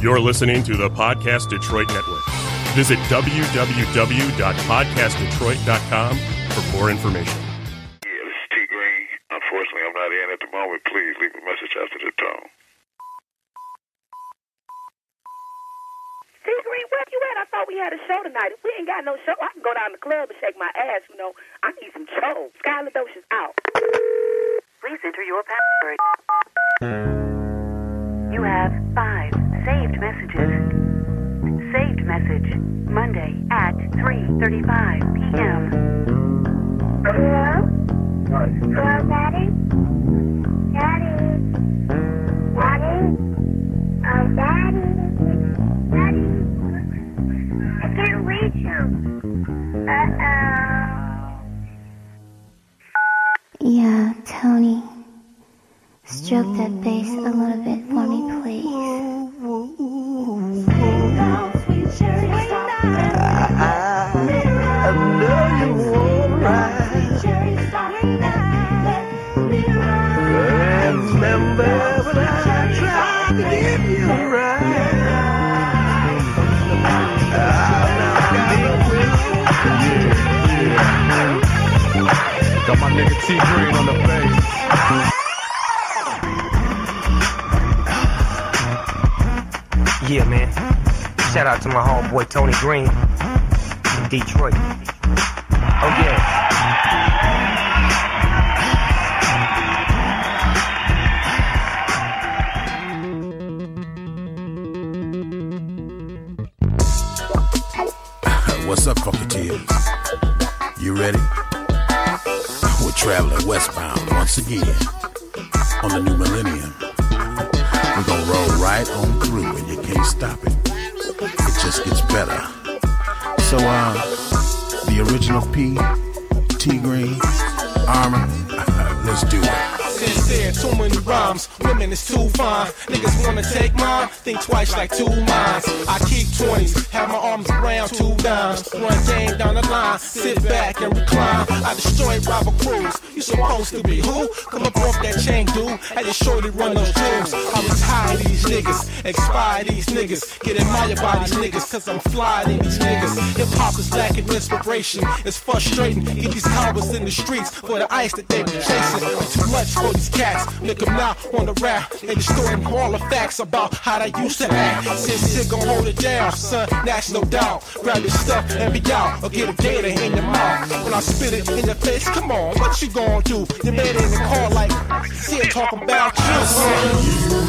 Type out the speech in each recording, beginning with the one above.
You're listening to the Podcast Detroit Network. Visit www.podcastdetroit.com for more information. Yeah, this is T Green. Unfortunately, I'm not in at the moment. Please leave a message after the tone. T Green, where you at? I thought we had a show tonight. If we ain't got no show, I can go down to the club and shake my ass. You know, I need some show. Skylar Dosh is out. Please enter your password. You have five saved messages. Saved message. Monday at 3.35 p.m. Hello? Hello, Daddy? Daddy? Daddy? Oh, Daddy? Daddy? I can't reach you. Uh-oh. Yeah, Tony. Stroke that bass a little bit for me, please. Got my nigga T Green on the bass. Yeah, man. Shout out to my homeboy Tony Green in Detroit. Oh yeah. What's up, Funketeers? You ready? We're traveling westbound once again on the new millennium. We're gonna roll right on through and you can't stop it. It just gets better. So, uh, the original P, T Green, Armor, let's do it. Too many rhymes. Women is too fine. Niggas wanna take mine, think twice like two minds. I keep 20s, have my arms around two dimes. Run game down the line, sit back and recline. I destroy Robert Cruz. You supposed to be who? Come up off that chain, dude. I just shorty run those jewels. I retire these niggas, expire these niggas. Get admired by these niggas, cause I'm fly than these niggas. Hip hop is lacking inspiration. It's frustrating. Get these cowards in the streets for the ice that they be chasing. Too much for these cats. Them now on the rap. They distorting all the facts about how they used to act. Since gon' hold it down, son, that's no doubt. Grab your stuff and be out, or get a gator in your mouth. When I spit it in your face, come on, what you gon' do? You made it in the car like, see it talking about you.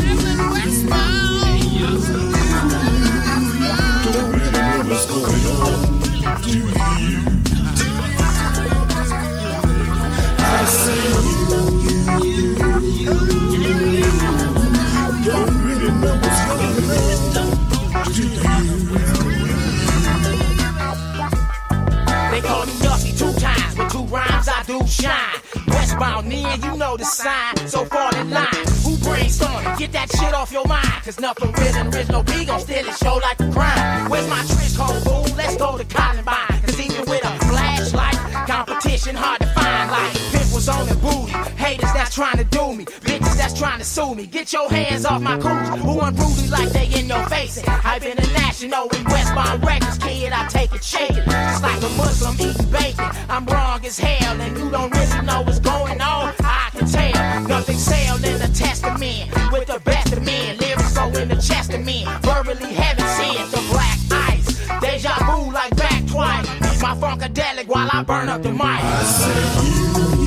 They call me Dusty two times, but two rhymes I do shine. Near, you know the sign, so fall in line. Who brainstorming? Get that shit off your mind, cause nothing real and original B gon' steal it, show like a crime. Where's my trick code, fool? Let's go to Columbine, cause even with a flashlight, competition hard to find. Like pimples on the booty, haters that's trying to do me, bitches that's trying to sue me. Get your hands off my cooch, who unruly like they in your face. I've been international in Westbound Records, kid, I take it shaking. Just like a Muslim eating bacon. I'm wrong as hell, and you don't really know burn up the mic.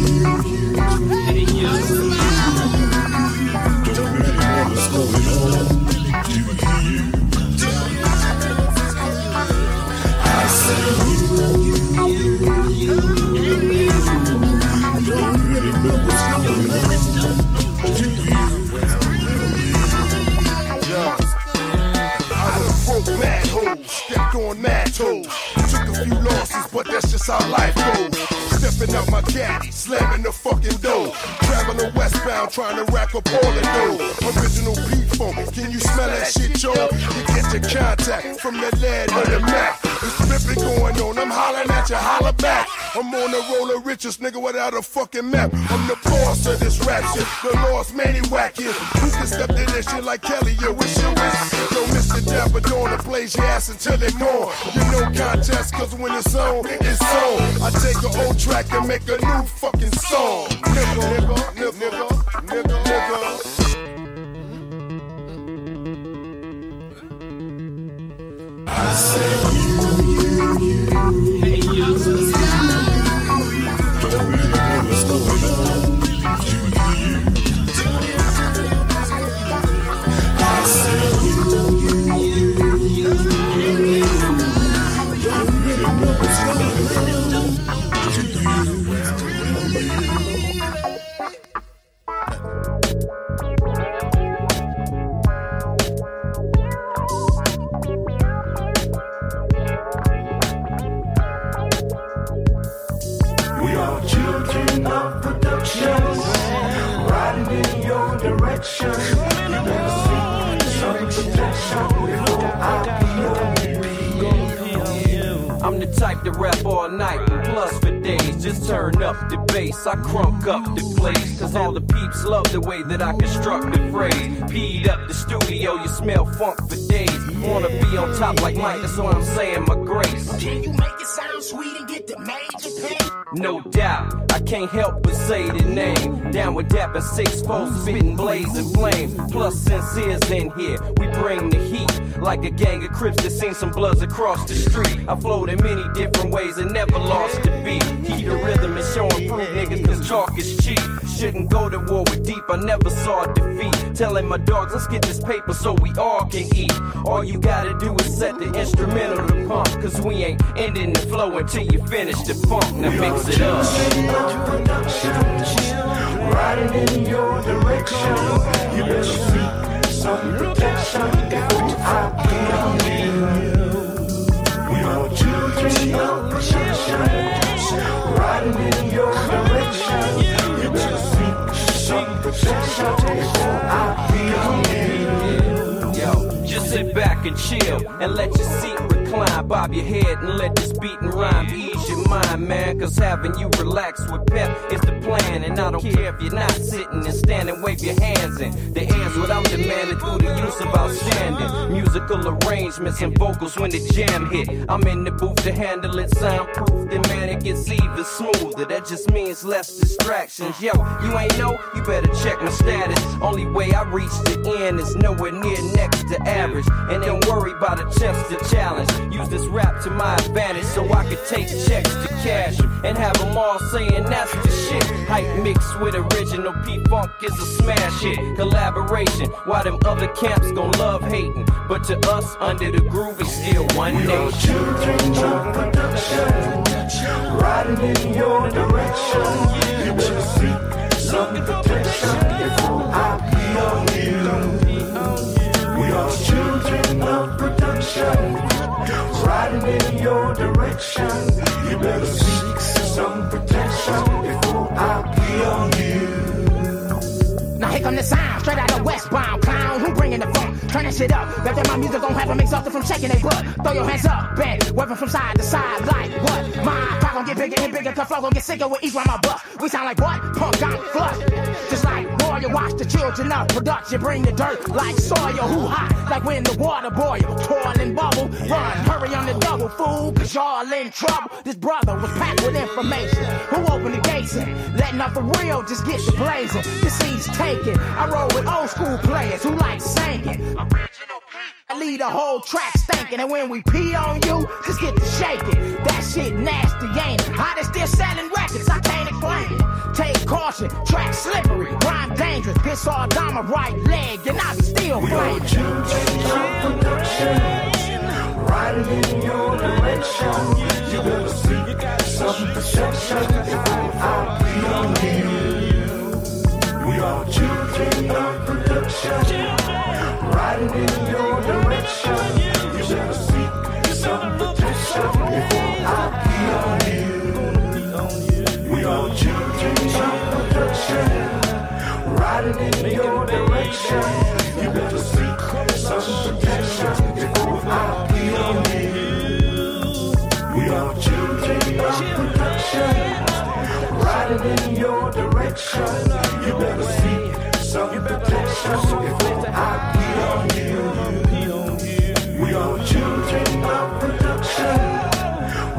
That's just how life goes. Stepping out my caddy, slamming the fucking door. Traveling westbound, trying to rack up all the dough. Original beat phone, can you smell that shit, yo? You your contact from the lead on the map. It's ripping going on, I'm hollering at you, holler back. I'm on the roller richest nigga without a fucking map. I'm the boss of this rap shit, the lost maniac here. Who can step to this shit like Kelly, yo, what's your wish? Yo, Mr. to blaze your ass until they're gone. You no contest, cause when it's on, it's on. I take an old track and make a new fucking song. Nigga, nigga, nigga, nigga, nigga. I said you, you, you. Hey, funk for days. Wanna be on top like Mike, that's why I'm saying my grace. Can you make it sound sweet and get the major pay? No doubt, I can't help but say the name. Down with Dapper Six folks spitting blazing flame. Plus Sincere's in here, we bring the heat. Like a gang of crips that seen some bloods across the street. I flowed in many different ways and never lost the beat. Keep the rhythm and show and prove niggas cause chalk is cheap. Shouldn't go to war with deep, I never saw defeat. Telling my dogs, let's get this paper so we all can eat. All you gotta do is set the instrumental to pump. Cause we ain't ending the flow until you finish the funk. Now mix it up. Riding in your direction. You better seek some protection before I you. We are children protection. Riding in your direction. You some protection I on you. Yo, just sit back and chill and let your seat recline. Bob your head and let this beat and rhyme ease your mind, man. Cause having you relax with pep is the plan. And I don't care if you're not sitting and standing, wave your hands in the air's through the use of outstanding musical arrangements and vocals when the jam hit. I'm in the booth to handle it soundproof. Then man, it gets even smoother. That just means less distractions. Yo, you ain't know? You better check my status. Only way I reach the end is nowhere near next to average. And ain't worry about attempts to challenge. Use this rap to my advantage so I could take checks to cash 'em and have them all saying that's the shit. Hype mixed with original P Funk is a smash hit. Collaboration, while them other camps gon' love hating. But to us, under the groove is still one nation. Children of production. Riding in your direction. You better seek some protection before I be on you. We are children of production. Riding in your direction. You better seek some protection before I be on you. Here the sound, straight out of westbound clown. Who bringing the funk? Turn that shit up. Bet that my music gon' have them exhausted from shaking their butt. Throw your hands up, bend, waving from side to side like what? My crowd gon' get bigger and bigger, cause flow gon' get sicker with each round my butt. We sound like what? Punk got flush. Just like Warrior, watch the children of production bring the dirt like soil. Who hot? Like when the water boil, toil and bubble. Run, hurry on the double, fool, cause y'all in trouble. This brother was packed with information. Who opened the gates and letting up the real just get the blazing. The seeds taken. I roll with old school players who like singing. I lead a whole track stinking, and when we pee on you, just get to shaking. That shit nasty, ain't it? How they still selling records? I can't caution, track slippery, rhyme dangerous. Piss all down my right leg, and I be still We are flaming. children of. Riding in your direction. You better seek some protection You wanna seek some protection before I pee on you. We are children of protection, riding in your direction. You better seek some protection before I be on you. We are children of protection,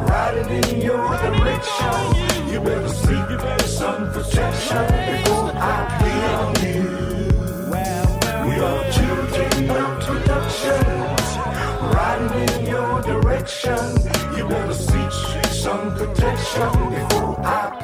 riding in your direction. You better seek some protection before I pee on you. Better seek some protection before I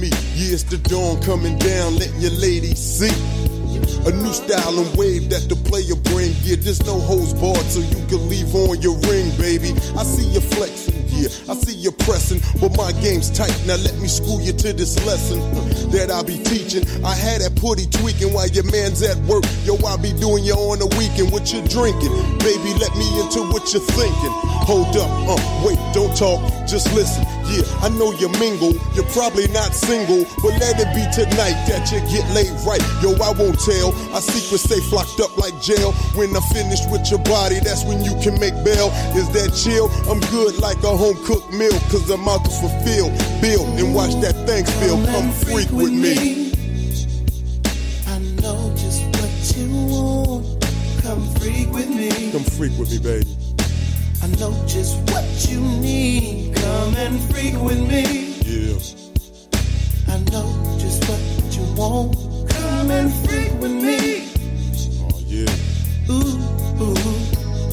me? Yeah, it's the dawn coming down, letting your lady see. A new style and wave that the player bring. Yeah, there's no hose barred, so you can leave on your ring, baby. I see you flexing, yeah, I see you pressing, but my game's tight. Now let me school you to this lesson that I be teaching. I had that putty tweaking while your man's at work. Yo, I be doing you on the weekend. What you drinking, baby? Let me into what you're thinking. Hold up, uh, wait, don't talk, just listen. Yeah, I know you mingle, you're probably not single, but let it be tonight that you get laid right. Yo, I won't tell. I secret safe locked up like jail. When I'm finished with your body, that's when you can make bail. Is that chill? I'm good like a home cooked meal, cause I'm out to fulfill, build, and watch that thing spill. Come freak with me. I know just what you want. Come freak with me. Come freak with me, baby. I know just what you need. Come and freak with me. Yeah. I know just what you want. Come and freak with me. Oh, yeah. Ooh, ooh,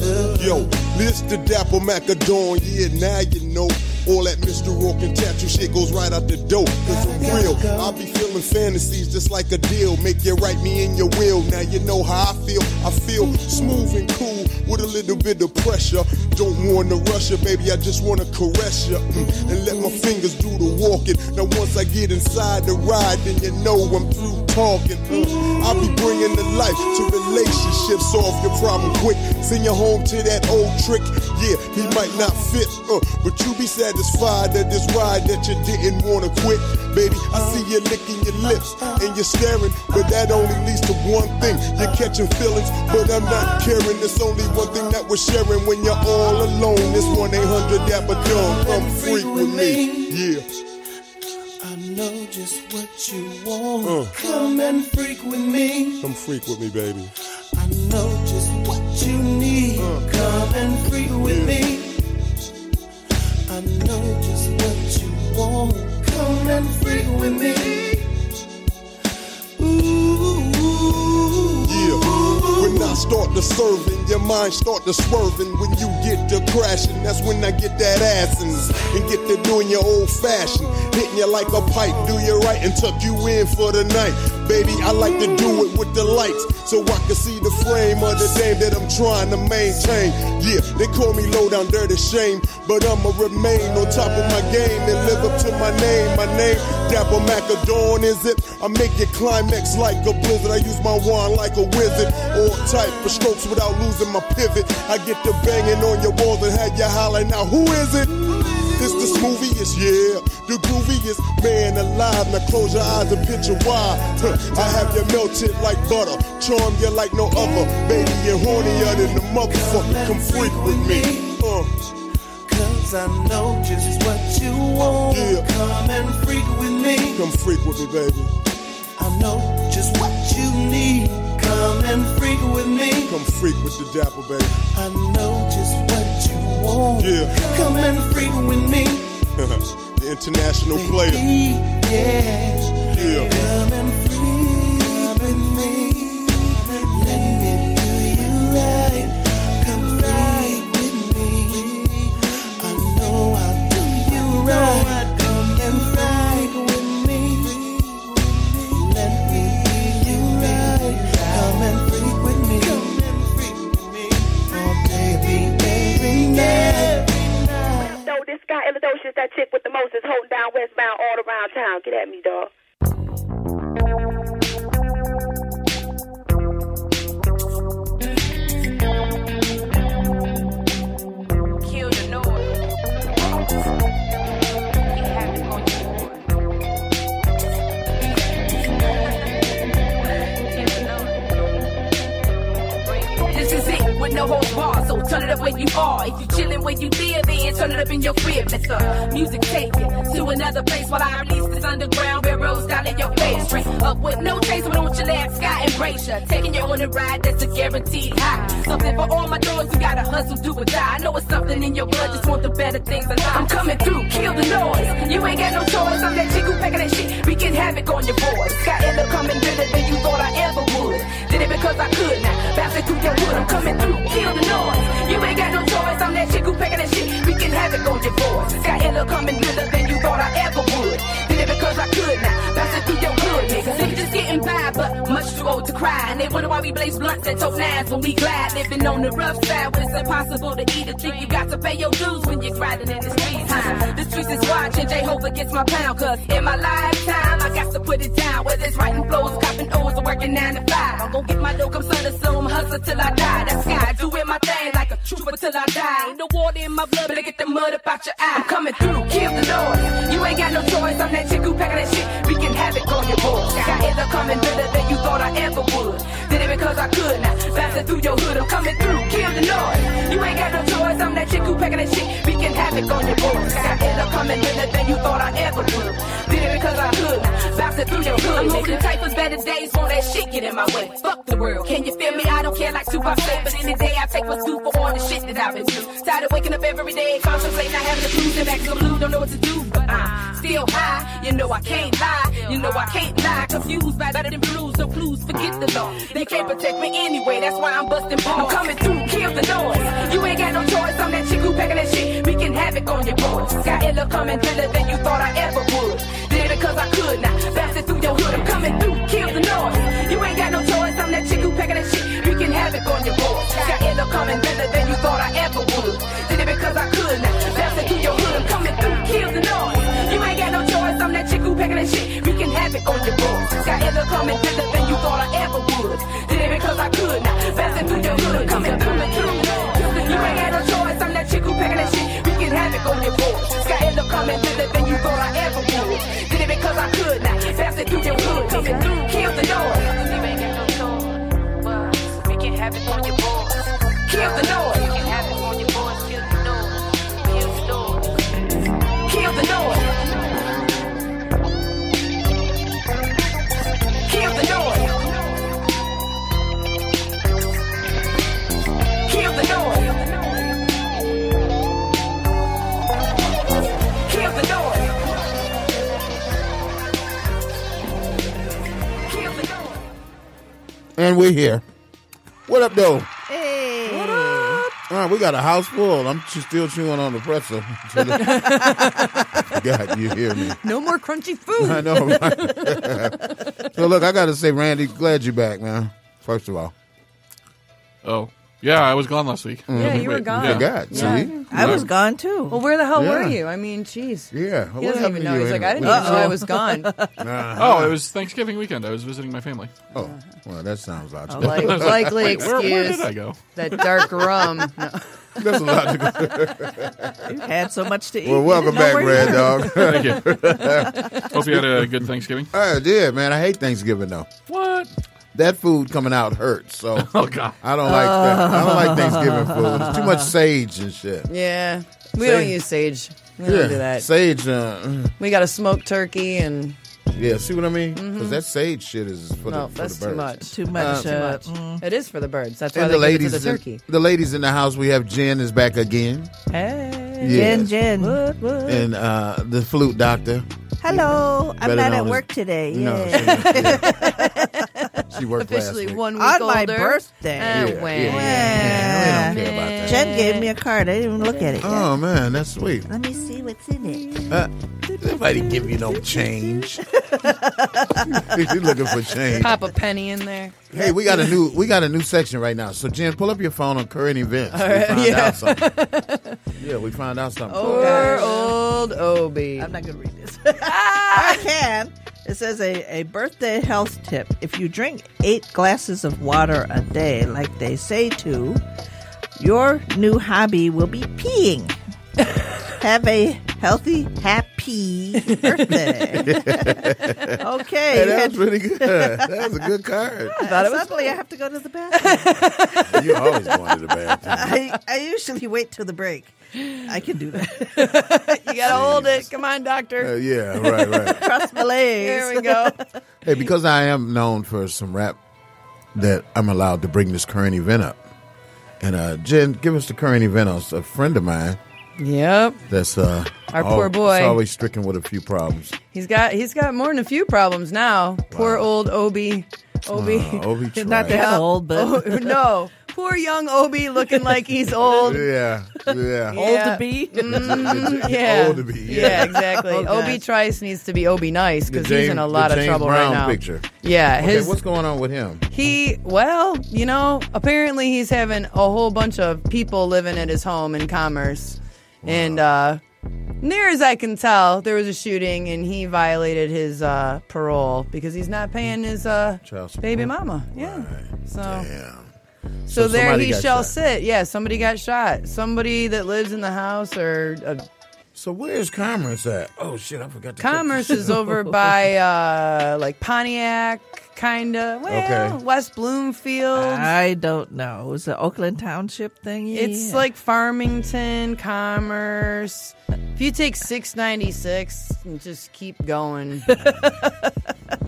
uh. Yo, the Dapper Macadon, yeah, now you know. All that Mr. Rock and tattoo shit goes right out the door. Cause I'm real. I'll be feeling fantasies just like a deal. Make you write me in your will. Now you know how I feel. I feel smooth and cool with a little bit of pressure. Don't wanna rush you, baby. I just wanna caress you. mm, And let my fingers do the walking. Now once I get inside the ride, then you know I'm through talking. mm. I be bringing the life to relationships. Solve your problem quick. Send you home to that old trick. Yeah, he might not fit, uh, but you be satisfied that this ride that you didn't wanna quit. Baby, I see you licking your lips and you're staring, but that only leads to one thing. You're catching feelings, but I'm not caring. It's only one thing that we're sharing when you're all alone. This 1 800 Dapper Dawn, come freak with me. Yeah. Know just what you want. Uh. Come and freak with me. Come freak with me, baby. I know just what you need. Come and freak with me. I know just what you want. Come and freak with me. Ooh. Yeah. When I start to serving, your mind start to swerving. When you get to crashing, that's when I get that assing and get to doing your old fashioned. Hitting you like a pipe, do you right and tuck you in for the night. Baby, I like to do it with the lights so I can see the frame of the dame that I'm trying to maintain. Yeah, they call me low down dirty shame, but I'ma remain on top of my game and live up to my name. My name, Dapper Macadon, is it? I make it climax like a blizzard. I use my wand like a wizard. All type of strokes without losing my pivot. I get to banging on your walls and have you hollering now, who is it? This the smooviest, yeah. The grooviest man alive. Now close your eyes and picture why. I have you melted like butter. Charm you like no other. Baby, you're hornier than the motherfucker. Come freak with me. Uh. Cause I know just what you want. Yeah. Come and freak with me. Come freak with me, baby. I know just what you need. Come and freak with me. Come freak with the dapper, baby. I know just what you want. Yeah. Come and freak with me. the international player. Yeah. Yeah. Come and freak with me. Let me do you right. Come freak with me. I know I'll do you right. Bouncing through your hood, I'm coming through, kill the noise. You ain't got no choice, I'm that chick who packing that shit. We can have it on your boys. Got end up coming better than you thought I ever would. Did it because I could. Bouncing through your hood. I'm holding tight for better days, won't that shit get in my way. Fuck the world, can you feel me? I don't care like Tupac said, but any day I take what's due for all the shit that I've been through. Tired of waking up every day, contemplating not having to prove and back to blue, don't know what to do, but I'm still high. You know I can't lie, you know I can't lie. Confused by better than bruised, so clues, forget the law. They can't protect me anyway, that's why I'm busting balls. I'm coming through, kill the noise. You ain't got no choice, I'm that chick who packing that shit. We can havoc on your boys. Got illa coming better than you thought I ever would. Did it because I could now. Bouncing through your hood, I'm coming through, kill the noise. You ain't got no choice, I'm that chick who packing that shit. We can havoc on your boys. Got illa coming better than you thought I ever would. Did it because I could now. Bouncing I'm that chick who packing that shit. We can havoc on your boys. Got illa coming better than you thought I ever would. Did it because I could not. Bouncing through your hood, coming through, coming through. You ain't got no choice, I'm that chick who packing that shit. We can havoc on your boys. Got illa coming better than you thought I ever would. Did it because I could now. Bouncing through your hood, coming through, kill the noise. You ain't got no choice, we can havoc on your boys. Kill the noise. And we're here. What up, though? Hey. What up? All right, we got a house full. I'm ch- still chewing on the pretzel. God, you hear me? No more crunchy food. I know, right? so, look, I got to say, Randy, glad you're back, man. First of all. Oh, yeah, I was gone last week. Yeah, you were Wait, gone. you forgot, Yeah. see? I was gone too. Well, where the hell were Yeah. you? I mean, jeez. Yeah. He doesn't even know. He's like, I didn't Uh-oh. even know I was gone. Uh-huh. Oh, it was Thanksgiving weekend. I was visiting my family. Oh, well, that sounds A logical. Oh, like, likely Wait, excuse. where did I go? That dark rum. No. That's logical. You've had so much to eat. Well, welcome back, Red. Dog. Thank you. Hope you had a good Thanksgiving. I did, man. I hate Thanksgiving though. What? That food coming out hurts. So Oh, God. I don't like that. I don't like Thanksgiving food. It's too much sage and shit. Yeah. We Sage. don't use sage. We don't do that. Sage. Uh, mm, We got a smoked turkey and yeah, see what I mean? Because that sage shit is for no, the for that's the too birds. much. Too much. Uh, Too much. mm. It is for the birds. That's why And they the give it ladies, to the turkey. in, the ladies in the house, we have Jen is back again, Hey, Yes. Jen, Jen. What, what? and uh, the flute doctor. Hello, I'm Better not known at as- work today. No, Yeah. She worked last Officially week. one week On older. my birthday. Uh, Yeah, when? yeah, yeah. We don't care about that. Jen gave me a card. I didn't even look at it. yet. Oh man, that's sweet. Let me see what's in it. Uh, nobody give you no change. You're looking for change. Pop a penny in there. Hey, we got a new we got a new section right now. So Jen, pull up your phone on current events. All we found yeah. out something. Yeah, we found out something. Poor old Obi. I'm not going to read this. I can. It says a, a birthday health tip. If you drink eight glasses of water a day, like they say to, your new hobby will be peeing. Have a healthy, happy birthday. okay. Hey, that was pretty good. That was a good card. thought it was Suddenly, I have to go to the bathroom. You always going to the bathroom. I, I usually wait till the break. I can do that. You gotta hold it. Come on, doctor. Uh, yeah, right, right. Cross my legs. There we go. Hey, because I am known for some rap, that I'm allowed to bring this current event up. And uh, Jen, give us the current event. of A friend of mine Yep. that's uh, Our poor boy. is always stricken with a few problems. He's got he's got more than a few problems now. Poor old Obi. Obi. Uh, Obi He's not that Yeah. old, but Oh, no. Poor young Obi looking like he's old. Yeah, yeah. old to be. Mm, yeah. Old to be, Yeah, yeah. exactly. Oh. Obi Trice needs to be Obi Nice because he's in a lot the of trouble Brown right now. picture. Yeah, Okay, his what's going on with him? he well, you know, apparently he's having a whole bunch of people living at his home in Commerce, and uh, near as I can tell, there was a shooting and he violated his uh, parole because he's not paying his uh, Child support. baby mama. Yeah, so. Damn. So, So there somebody he got shall shot. sit. Yeah, somebody got shot. Somebody that lives in the house or uh, So where's Commerce at? Oh shit, I forgot to Commerce is over by uh, like Pontiac, kind of. Well, Okay. West Bloomfield. I don't know. Is it Oakland Township thing? It's like Farmington, Commerce. If you take 696 and just keep going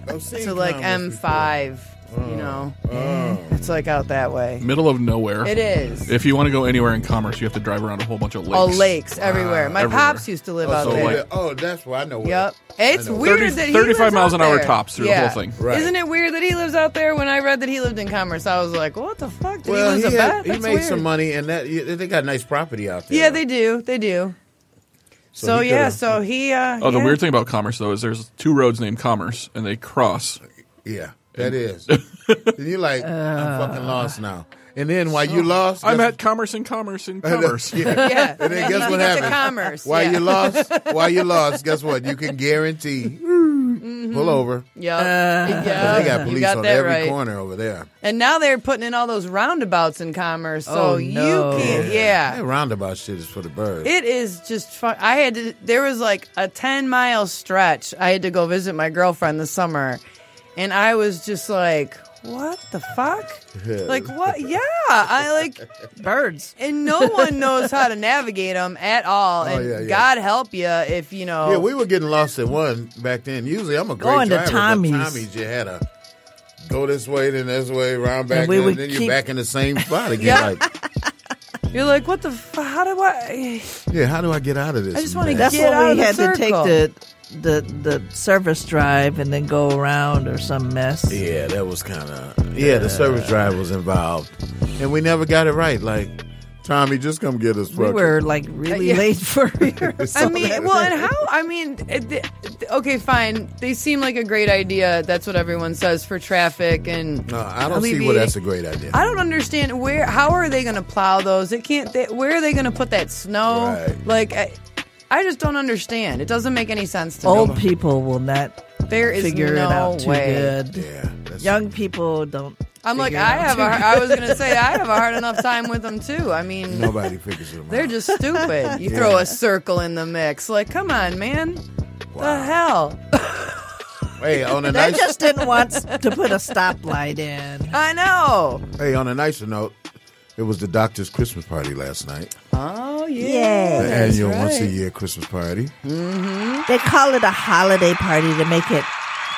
I've seen to like Commerce M5, you mm. know, Oh. it's like out that way. Middle of nowhere. It is. If you want to go anywhere in commerce, you have to drive around a whole bunch of lakes. Oh, lakes ah, everywhere. My everywhere. pops used to live Oh, out so there. like- oh, that's where I know. Where Yep. It's I know. weird 30 that he 35 lives miles out an hour there. tops through the whole thing. Right. Isn't it weird that he lives out there? When I read that he lived in Commerce, I was like, "What the fuck? Did Well, he he, lose a had- bet? he That's made weird." some money, and that yeah, they got nice property out there. Yeah, they do. They do. So So, he yeah, could've- so he. Uh, Oh, the yeah. weird thing about commerce though is there's two roads named Commerce, and they cross. Yeah, that is. and you're like, I'm fucking lost now. And then while you lost, I'm guess- at commerce and commerce and commerce. yeah. Yeah. And then guess what to happened? Commerce, While yeah. you lost, while you lost, guess what? You can guarantee pull over. Yep. Uh, yeah. They got police got on that every right. corner over there. And now they're putting in all those roundabouts in Commerce, so Oh, you can't. Yeah. That roundabout shit is for the birds. It is just fun. I had to. There was like a ten mile stretch. I had to go visit my girlfriend this summer, and I was just like, "What the fuck? Like what? Yeah, I like birds, and no one knows how to navigate them at all. Oh, and yeah, yeah. God help you if you know. Yeah, we were getting lost in one back then. Usually, I'm a great Going to driver, Tommy's. but Tommy's you had a go this way, then this way, round back, And we and, then keep- you're back in the same spot again. Yeah. Like, You're like, what the? F- how do I? yeah, how do I get out of this? I just wanna mess? That's Get out when of we the had to take circle. the the the service drive and then go around or some mess. Yeah, that was kind of yeah. The service drive was involved, and we never got it right. Like Tommy, just come get us. We fucker. were like really Yeah. late for I mean, well, and how? I mean, it, it- okay, fine. They seem like a great idea. That's what everyone says for traffic and. No, I don't see alleviating- where that's a great idea. I don't understand where. How are they going to plow those? It can't. They, where are they going to put that snow? Right. Like, I, I just don't understand. It doesn't make any sense to Old me. people will not There is figure no it out too way. good. Yeah, that's, Young people don't. I'm like, I have. too A, I was going to say I have a hard enough time with them too. I mean, nobody figures it out. they're just stupid. You throw a circle in the mix. Like, come on, man. The hell. Hey, on a They nice, just didn't want to put a stoplight in. I know. hey, on a nicer note, it was the doctor's Christmas party last night. Oh yeah. Yeah. The that's annual once a year Christmas party. Mm-hmm. They call it a holiday party to make it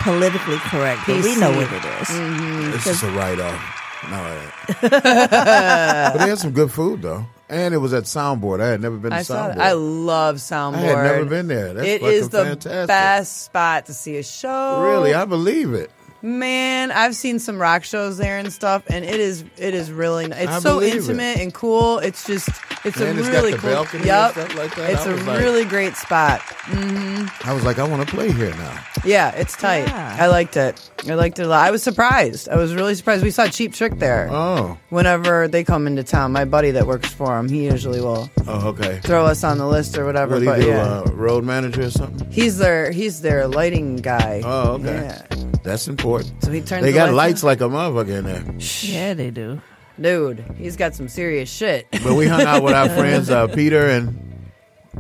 politically correct, but we know what it is. Mm-hmm. It's just a write off. No, it but they had some good food though, and it was at Soundboard. I had never been to I Soundboard. I love Soundboard. I had never been there. That's It fucking is the fantastic. best spot to see a show. Really, I believe it. Man, I've seen some rock shows there and stuff, and it is it is really ni- it's I so believe it. intimate and cool. It's just it's And a it's got really the cool. balcony and Yep, stuff like that. it's I a was like- really great spot. hmm I was like, I want to play here now. Yeah, it's tight. Yeah. I liked it. I liked it a lot. I was surprised. I was really surprised. We saw Cheap Trick there. Oh, Whenever they come into town, my buddy that works for him, he usually will oh, okay. throw us on the list or whatever. What do you but do? yeah, Uh, road manager or something? he's their he's their lighting guy. Oh, okay. Yeah. That's important. So he turned. They the got lights lights like a motherfucker in there. Yeah, they do. dude. He's got some serious shit. But we hung out with our friends uh, Peter and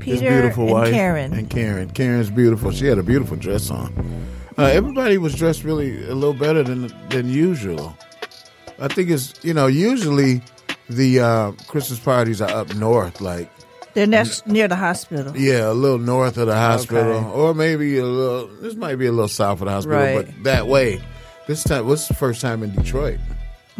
his Peter beautiful and wife Karen. and Karen. Karen's beautiful. She had a beautiful dress on. Uh, everybody was dressed really a little better than than usual. I think it's you know usually the uh, Christmas parties are up north, like They're next, near the hospital. yeah, a little north of the hospital, Okay. or maybe a little. This might be a little south of the hospital, Right. but that way. This time was the first time in Detroit,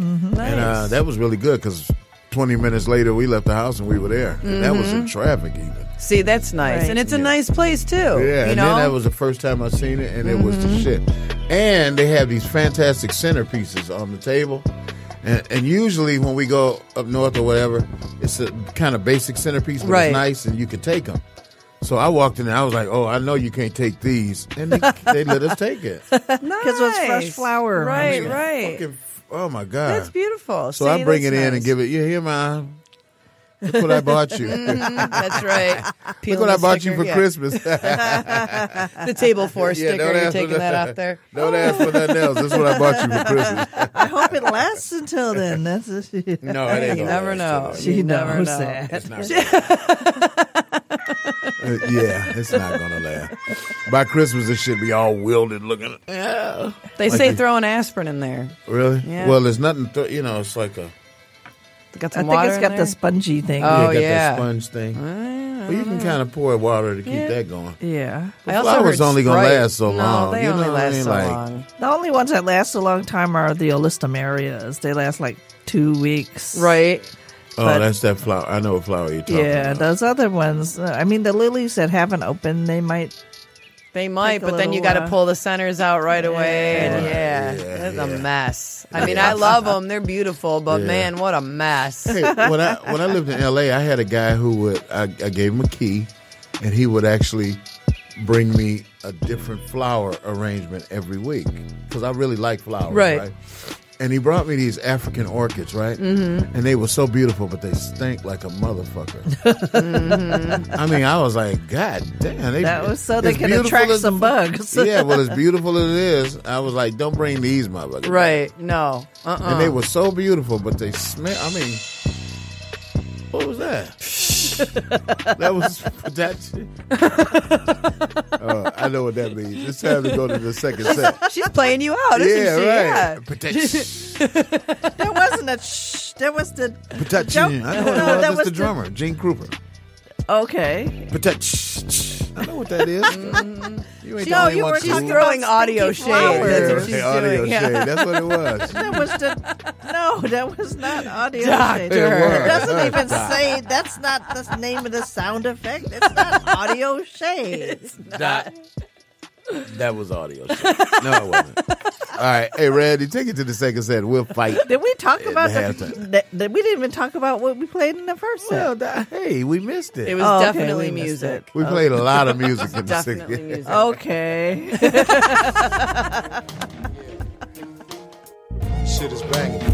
Mm-hmm. and uh, that was really good because twenty minutes later we left the house and we were there. And that was in Mhm. traffic even. See, that's nice, Right. and it's a nice place too. Yeah, you and know. then that was the first time I seen it, and it was the Mhm. shit. And they have these fantastic centerpieces on the table, and, and usually when we go up north or whatever, it's a kind of basic centerpiece, but Right. it's nice, and you can take them. So I walked in, and I was like, "Oh, I know you can't take these," and they, they let us take it. Because it was fresh flour. Right, I mean, right. Fucking- oh my god, That's beautiful. So See, I bring it that's in nice. and give it. You hear my? Look what I bought you. Mhm, that's right. Look what I the bought you for yeah. Christmas. the table four Yeah, sticker. don't You're taking that off there. Don't ask for nothing else. This is what I bought you for Christmas. I hope it lasts until then. That's a, No, it ain't You never know. She You never knows know. that. It's not Uh, yeah, it's not gonna last. By Christmas, it should be all wilted looking. Yeah. They Like say you- throw an aspirin in there. Really? Yeah. Well, there's nothing. Th- you know, it's like a. They got I some think water it's in got there? the spongy thing. Oh yeah, got yeah. that sponge thing. well, you can kind of pour water to keep Yeah. that going. Yeah. But I also flowers heard only gonna Sprite. last so No, long. they you only know what I last mean? so Like, long. The only ones that last a long time are the areas. They last like two weeks. Right. Oh, But- that's that flower. I know what flower you're talking Yeah, about. those other ones. uh, I mean, the lilies that haven't opened, they might. They might, Take a but then you got to uh, pull the centers out right away, and Yeah, yeah, yeah, it's a mess. I mean, I love them; they're beautiful, but Yeah. man, what a mess. Hey, when I when I lived in L.A., I had a guy who would I, I gave him a key, and he would actually bring me a different flower arrangement every week because I really like flowers, Right. right? And he brought me these African orchids, right? Mhm. And they were so beautiful, but they stink like a motherfucker. Mhm. I mean, I was like, God damn! They, That was so they can attract as- some bugs. yeah, well, as beautiful as it is, I was like, don't bring these motherfuckers. Right? No. Uh. uh And they were so beautiful, but they smell. I mean, what was that? that was that. Oh, I know what that means. It's time to go to the second set. She's playing you out, isn't yeah, she? right. Yeah. there wasn't a shh. There was the joke. I know what it No, that was the drummer, Gene Krupa. Okay. Patat- I know what that is. Mm-hmm. You ain't the No, only you one were to- talking throwing about audio stinky shade. That's what she's Hey, audio doing. Yeah. That's what it was. That was the no. That was not audio. Doctor. shade. It. It doesn't even Doc. say. That's not the name of the sound effect. It's not audio shade. That, that was audio shade. No, it wasn't. All right. Hey, Randy, take it to the second set. We'll fight. Did we talk about the the, halftime. that- that we didn't even talk about what we played in the first set? Well, that, hey, we missed it. It was Oh, okay, definitely we missed music. we played a lot of music in the Definitely 60s. music. Okay. Shit is banging.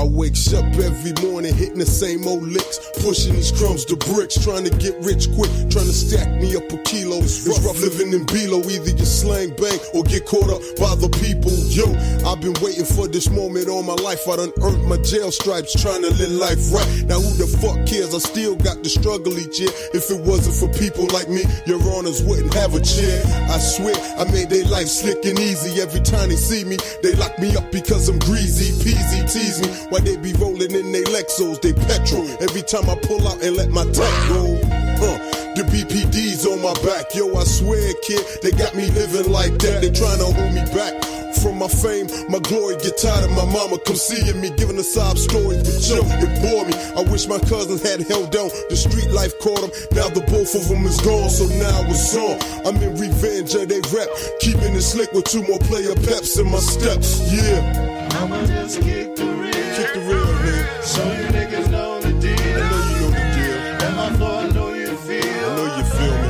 I wakes up every morning hitting the same old licks, pushing these crumbs to bricks, trying to get rich quick, trying to stack me up a kilo. It's rough living in Below, either you slang bang or get caught up by the people. Yo, I've been waiting for this moment all my life. I done earned my jail stripes, trying to live life right. Now who the fuck cares? I still got to struggle each year. If it wasn't for people like me, your honors wouldn't have a chair. I swear, I made their life slick and easy. Every time they see me, they lock me up because I'm greasy, peasy, tease me. Why they be rolling in they Lexos, they petrol. Every time I pull out and let my tank go. Huh. The BPD's on my back, yo, I swear, kid, they got me living like that. They trying to hold me back from my fame, my glory. Get tired of my mama come seeing me, giving the sob stories, but yo, it bore me. I wish my cousins had held down. The street life caught them, now the both of them is gone, so now it's on. I'm in revenge of they rap, keeping it slick with two more player peps in my steps, yeah. I'ma just kick the rear. Kick the real man. So you niggas know the deal. I know you know the deal. And my flow, I know you feel. I know you feel me.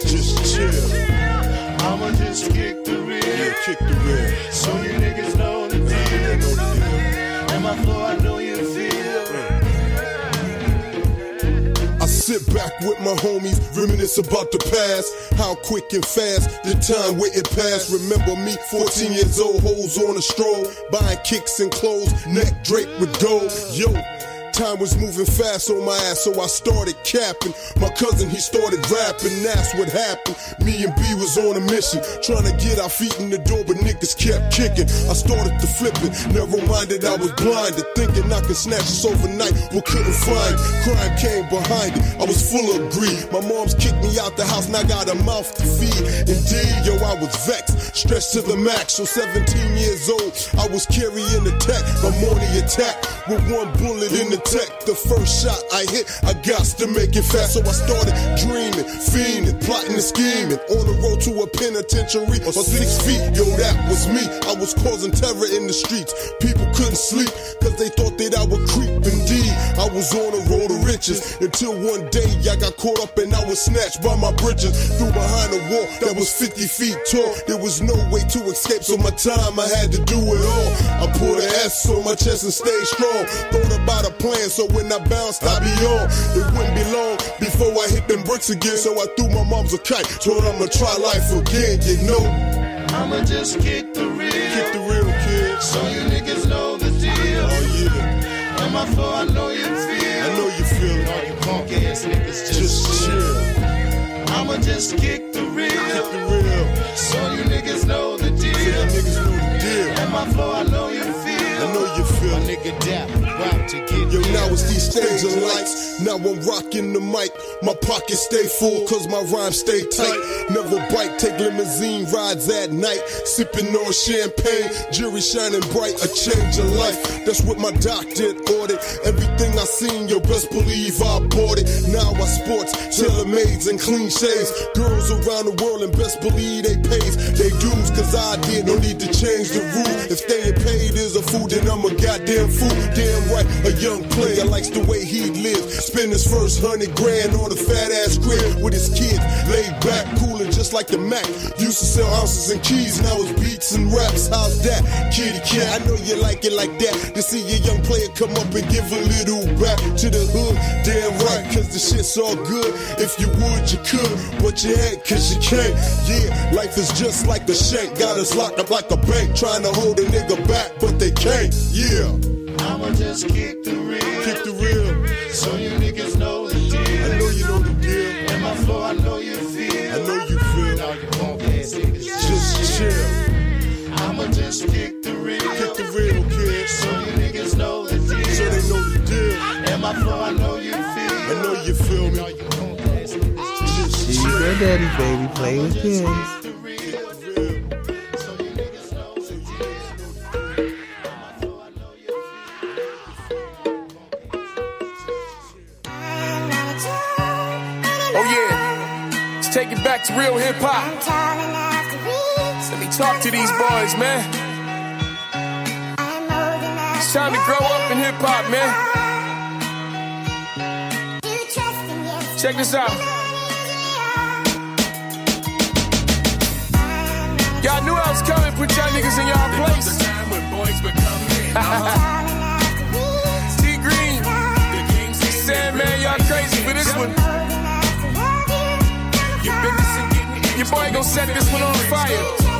Just chill. I'ma just kick the rear. Yeah, kick the real. So you niggas sit back with my homies, reminisce about the past. How quick and fast the time where it passed. Remember me, 14 years old, hoes on a stroll, buying kicks and clothes, neck draped with gold. Yo. Time was moving fast on my ass, so I started capping. My cousin, he started rapping, that's what happened. Me and B was on a mission, trying to get our feet in the door, but niggas kept kicking. I started to flipping, never minded I was blinded, thinking I could snatch this overnight, but couldn't find it. Crime came behind it, I was full of greed. My mom's kicked me out the house, and I got a mouth to feed. Indeed, yo, I was vexed, stressed to the max. So 17 years old, I was carrying the tech, my morning attack with one bullet in the tech. The first shot I hit, I got to make it fast. So I started dreaming, fiending, plotting and scheming. On the road to a penitentiary or six feet. Yo, that was me. I was causing terror in the streets. People couldn't sleep because they thought that I would creep. Indeed, I was on a road to riches until one day I got caught up and I was snatched by my britches. Through behind a wall that was 50 feet tall. There was no way to escape, so my time I had to do it all. I put an S on my chest and stayed strong. Thought about a plan, so when I bounced, I be on. It wouldn't be long before I hit them bricks again. So I threw my mom's a kite, told her I'ma try life again. You know, I'ma just kick the real. Kick the real kid. So you niggas know the deal. Oh yeah. And my flow, I know you feel. I know you feel. All you punk ass niggas just, Just chill. I'ma just kick the real. Kick the real. So you niggas know the deal. So you niggas know the deal. And my flow, I know you feel. I know you feel My nigga Dap, about to get Yo, now it's these stage and lights. Now I'm rocking the mic. My pockets stay full, cause my rhymes stay tight. Never bite, take limousine rides at night. Sipping on champagne, jury shining bright. A change of life. That's what my doctor ordered. Everything I seen, yo, best believe I bought it. Now I sports, tailor mades and clean shaves. Girls around the world and best believe they pays. They dues, cause I did. No need to change the rules. If staying paid is a fool, then I'm a goddamn fool. Damn right, a young player likes the way he lives. Spend his first hundred grand on a fat ass crib with his kids. Laid back, coolin' just like the Mac. Used to sell ounces and keys, now it's beats and raps. How's that? Kitty cat, I know you like it like that. To see a young player come up and give a little back to the hood. Damn right, cause the shit's all good. If you would, you could, but you ain't cause you can't. Yeah, life is just like a shank. Got us locked up like a bank, trying to hold a nigga back, but they can't. Yeah. I'ma just kick the real. Kick the real. So you niggas know the deal. I know you know the deal. And my flow, I know you feel. I know you feel. All you punk ass niggas Just chill. I'ma just kick the real. Kick the real, kid. So you niggas know the deal. So they know the deal. And my flow, I know you feel. I know you feel me. All you punk ass niggas just She's your daddy, baby. Play with kids. Let's take it back to real hip hop. Let me talk to these boys, man. It's time to grow up in hip hop, man. Check this out. Y'all knew I was coming, put y'all niggas in y'all place. T Green, Sandman, y'all crazy for this one. Your boy gon' set this one on fire.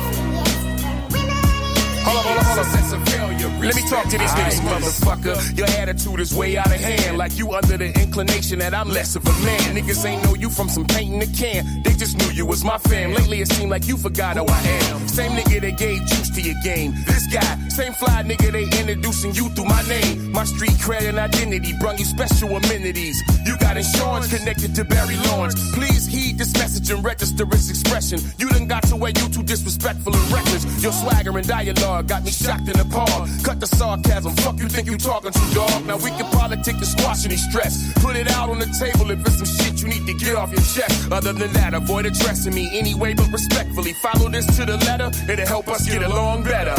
Hold on, hold on, hold on. Let me talk to these niggas, motherfucker. Your attitude is way out of hand. Like you under the inclination that I'm less of a man. Niggas ain't know you from some paint in the can. They just knew you was my fam. Lately it seemed like you forgot who I am. Same nigga that gave juice to your game. This guy, same fly nigga they introducing you through my name. My street cred and identity brung you special amenities. You got insurance connected to Barry Lawrence. Please heed this message and register its expression. You done got to where you too disrespectful and reckless. Your swagger and dialogue got me shocked and appalled. Cut the sarcasm. Fuck you think you talking to, dog? Now we can politic and squash any stress. Put it out on the table if it's some shit you need to get off your chest. Other than that, avoid addressing me anyway, but respectfully. Follow this to the letter, it'll help us get along better.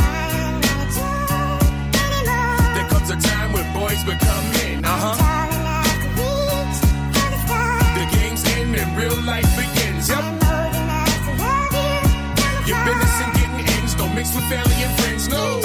There comes a time when boys become men. Uh huh. The game's in and real life begins. Yep. Your business and getting ends don't mix with family and friends. No.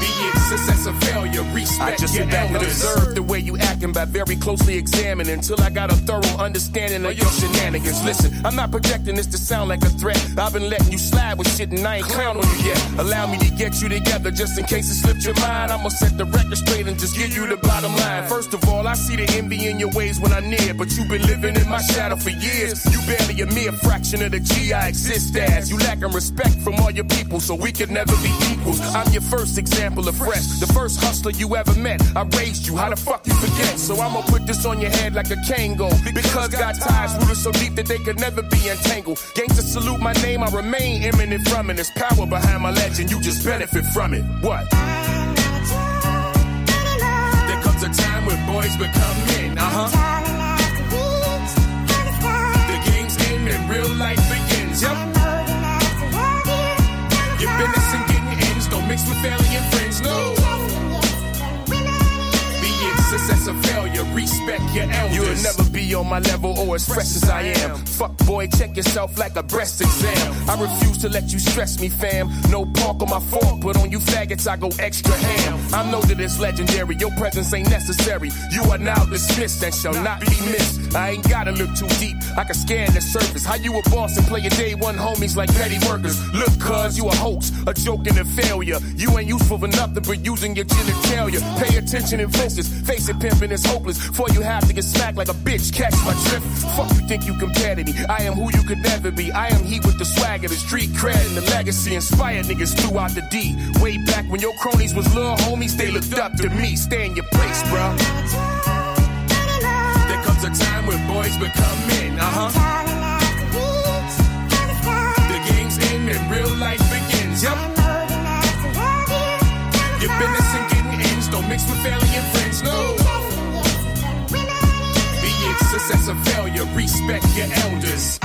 Be it success or failure, respect I just your sit back and elders. observe the way you acting by very closely examining until I got a thorough understanding of your shenanigans. Listen, I'm not projecting this to sound like a threat. I've been letting you slide with shit and I ain't clown on you yet. Allow me to get you together just in case it slipped your mind. I'ma set the record straight and just give you the bottom line. First of all, I see the envy in your ways when I'm near, but you've been living in my shadow for years. You barely a mere fraction of the G I exist as. You lacking respect from all your people, so we could never be equals. I'm your first example of fresh, the first hustler you ever met. I raised you, how the fuck you forget? So I'ma put this on your head like a Kangol. Because got ties rooted so deep that they could never be entangled. Gangsters salute my name, I remain eminent from it. There's power behind my legend, you just benefit from it. What? There comes a time when boys become men, uh huh. The game's end and real life begins, yep. Your business and getting ends don't mix with family and friends, no. Success or failure, respect your elders. You'll never be on my level or as fresh as I am. Fuck boy, check yourself like a breast exam. I refuse to let you stress me, fam. No pork on my fork, but on you faggots I go extra ham. I know that it's legendary, your presence ain't necessary. You are now dismissed and shall not be missed. I ain't gotta look too deep, I can scan the surface. How you a boss and play your day one homies like petty workers? Look, cuz you a hoax, a joke and a failure. You ain't useful for nothing but using your genitalia. Pay attention and focus. Face it, pimping is hopeless. For you have to get smacked like a bitch. Catch my drift. Fuck you think you compare to me. I am who you could never be. I am he with the swag of the street cred, and the legacy. Inspired niggas throughout the D. Way back when your cronies was little homies, they looked up to me. Stay in your place, bruh. There comes a time when boys become men, uh huh. The game's end and real life begins, yep. Your business and getting ends don't mix with family and friends, success or failure, respect your elders.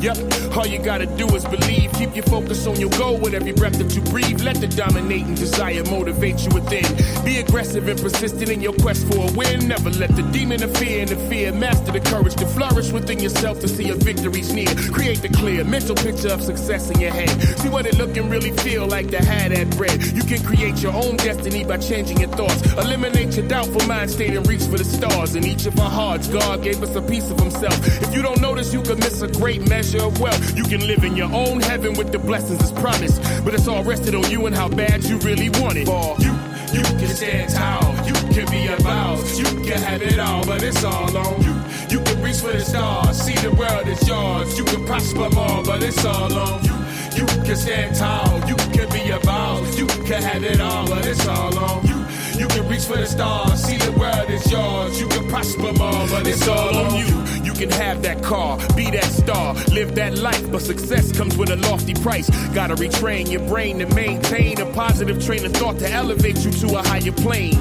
Yep, all you gotta do is believe. Keep your focus on your goal with every breath that you breathe. Let the dominating desire motivate you within. Be aggressive and persistent in your quest for a win. Never let the demon of fear interfere. Master the courage to flourish within yourself to see your victories near. Create the clear mental picture of success in your head. See what it look and really feel like to have that bread. You can create your own destiny by changing your thoughts. Eliminate your doubtful mind state and reach for the stars. In each of our hearts, God gave us a piece of Himself. If you don't notice, you can miss a great measure of wealth. You can live in your own heaven with the blessings as promised. But it's all rested on you and how bad you really want it. For you, you can stand tall. You can be a boss. You can have it all, but it's all on you. You can reach for the stars. See the world is yours. You can prosper more, but it's all on you. You can stand tall. You can be a boss. You can have it all, but it's all on you. You can reach for the stars. See the world is yours. You can prosper more, but it's all on you. Can have that car, be that star, live that life, but success comes with a lofty price. Gotta retrain your brain to maintain a positive train of thought to elevate you to a higher plane.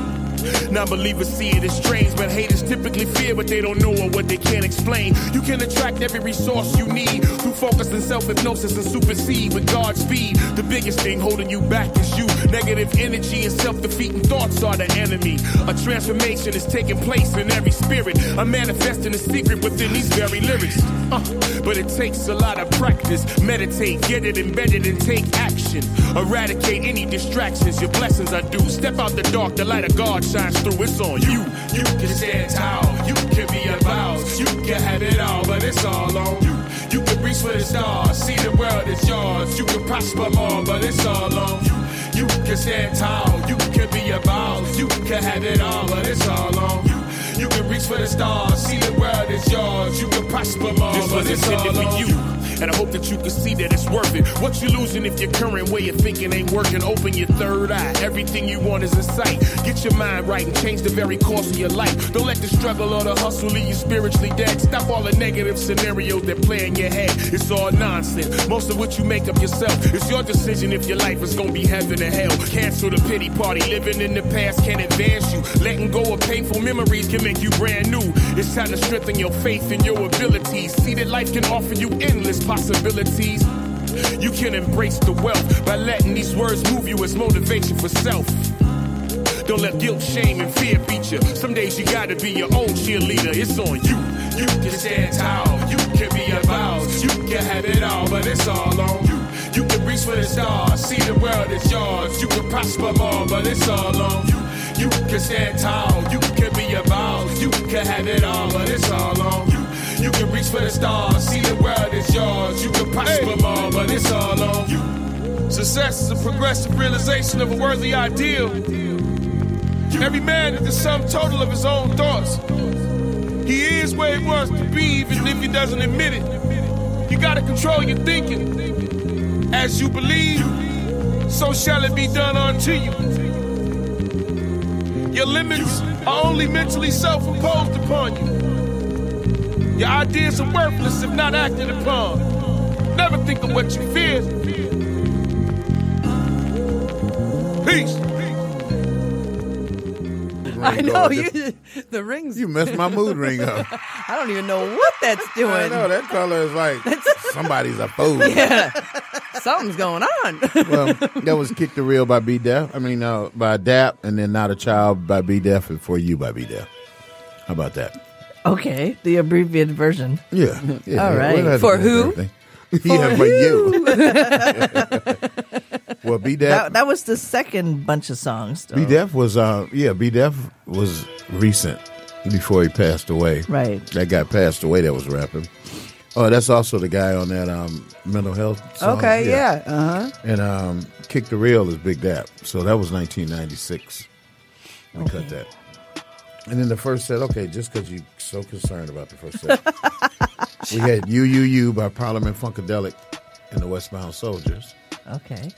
Non-believers see it as strange, but haters typically fear what they don't know or what they can't explain. You can attract every resource you need through focus and self-hypnosis and supersede with God's speed. The biggest thing holding you back is you. Negative energy and self-defeating thoughts are the enemy. A transformation is taking place in every spirit. I'm manifesting a secret within these very lyrics. Uh, but it takes a lot of practice. Meditate, get it embedded, and take action. Eradicate any distractions. Your blessings are due. Step out the dark, the light of God shines through. It's on you. You can stand tall. You can be a boss. You can have it all, but it's all on you. You can reach for the stars. See the world is yours. You can prosper more, but it's all on you. You can stand tall. You can be a boss. You can have it all, but it's all on you. You can reach for the stars. See the world is yours. You can prosper more, This but was it's intended all for on you. you. And I hope that you can see that it's worth it. What you losing if your current way of thinking ain't working? Open your third eye. Everything you want is in sight. Get your mind right and change the very course of your life. Don't let the struggle or the hustle leave you spiritually dead. Stop all the negative scenarios that play in your head. It's all nonsense. Most of what you make up yourself. It's your decision if your life is gonna be heaven or hell. Cancel the pity party. Living in the past can advance you. Letting go of painful memories can make you brand new. It's time to strengthen your faith and your abilities. See that life can offer you endless possibilities. You can embrace the wealth by letting these words move you as motivation for self. Don't let guilt, shame, and fear beat you. Some days you gotta be your own cheerleader. It's on you. You can stand tall. You can be boss. You can have it all, but it's all on you. You can reach for the stars. See the world is yours. You can prosper more, but it's all on you. You can stand tall. You can be boss. You can have it all, but it's all on you. You can reach for the stars. Success is a progressive realization of a worthy ideal. Every man is the sum total of his own thoughts. He is where he wants to be, even if he doesn't admit it. You gotta control your thinking. As you believe, so shall it be done unto you. Your limits are only mentally self imposed upon you. Your ideas are worthless if not acted upon. Never think of what you fear. Peace. I know you. The rings. You messed my mood ring up. I don't even know what that's doing. I know that color is like somebody's a fool. Yeah, something's going on. well, that was "Kick the Real" by B Def. I mean, uh, by Dap, and then "Not a Child" by B Def, and "For You" by B Def. How about that? Okay, the abbreviated version. Yeah. yeah All yeah, right. we'll have to For who? everything. yeah, for you. well, B Def. That, that was the second bunch of songs. Though. B Def was uh yeah, B Def was recent before he passed away. Right. That guy passed away that was rapping. Oh, that's also the guy on that um mental health song. Okay, yeah. Uh huh. And um Kick the Real is Big Dap. So that was nineteen ninety six. We cut that. And then the first set, okay, just because you're so concerned about the first set. we had You You You by Parliament Funkadelic and the Westbound Soldiers. Okay.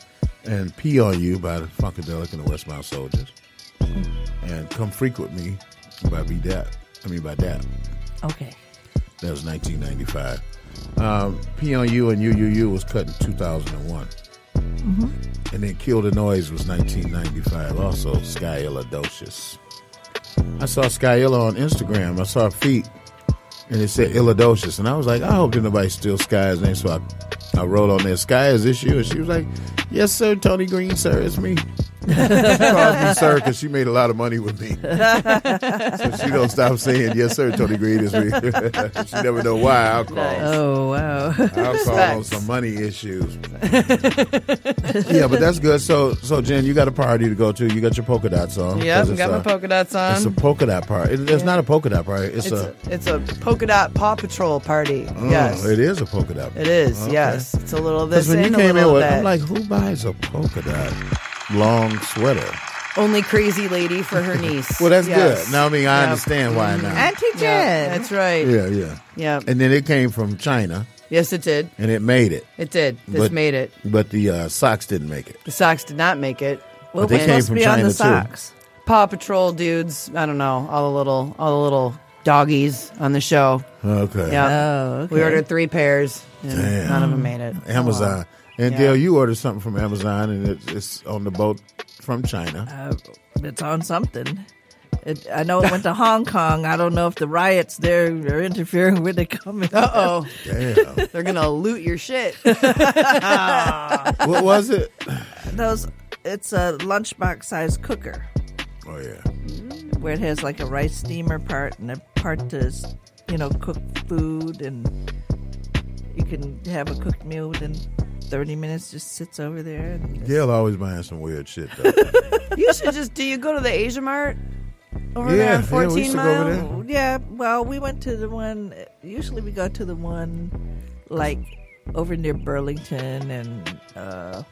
And P on You by the Funkadelic and the Westbound Soldiers. And Come With Me by B Dap. I mean by Dap. Okay. That was 1995. Um, P on You and You You You was cut in 2001. Mhm. And then Kill the Noise was 1995. Also, Sky Illidocious. I saw Skyilla on Instagram. I saw her feet, and it said Illidocious. And I was like, I hope nobody steals Sky's name. So I, I wrote on there, Sky, is this you? And she was like, Yes, sir, Tony Green, sir, it's me. She called me sir because she made a lot of money with me. so she don't stop saying, Yes, sir, Tony Green is me. she never know why I'll call. Oh wow. I'll call on some money issues. yeah, but that's good. So, so Jen, you got a party to go to. You got your polka dots on. Yep, 'Cause it's got my polka dots on. It's a polka dot party. It, it's Yeah. not a polka dot party. It's, It's a. a, it's a polka dot Paw Patrol party. Oh, yes, it is a polka dot. It is. Okay. Yes, it's a little of 'Cause this when you and a came in little with, that. I'm like, who buys a polka dot long sweater? Only crazy lady for her niece. Well, that's Yes. good. Now, I mean, I Yep. understand why now. Auntie Jen. Yeah, that's right. Yeah, yeah, Yeah. And then it came from China, Yes, it did. and it made it. It did. This But- made it. But the uh, socks didn't make it. The socks did not make it. But they came from China too. Paw Patrol dudes. I don't know. All the little, all the little doggies on the show. Okay. Yeah. Oh, okay. We ordered three pairs. And Damn. None of them made it. Amazon. And Yeah. Dale, you ordered something from Amazon, and it's, it's on the boat from China. Uh, it's on something. It, I know it went to Hong Kong. I don't know if the riots there are interfering with it coming. Uh oh. Damn. They're gonna loot your shit. what was it? Those. It's a lunchbox size cooker. Oh yeah. Where it has like a rice steamer part and a part to, you know, cook food and you can have a cooked meal within 30 minutes. Just sits over there. And Gail always buying some weird shit though. you should just. Do you go to the Asia Mart over Yeah, there on yeah, we 14 used to go mile? over there. Yeah, well, we went to the one. Usually, we go to the one like over near Burlington and uh,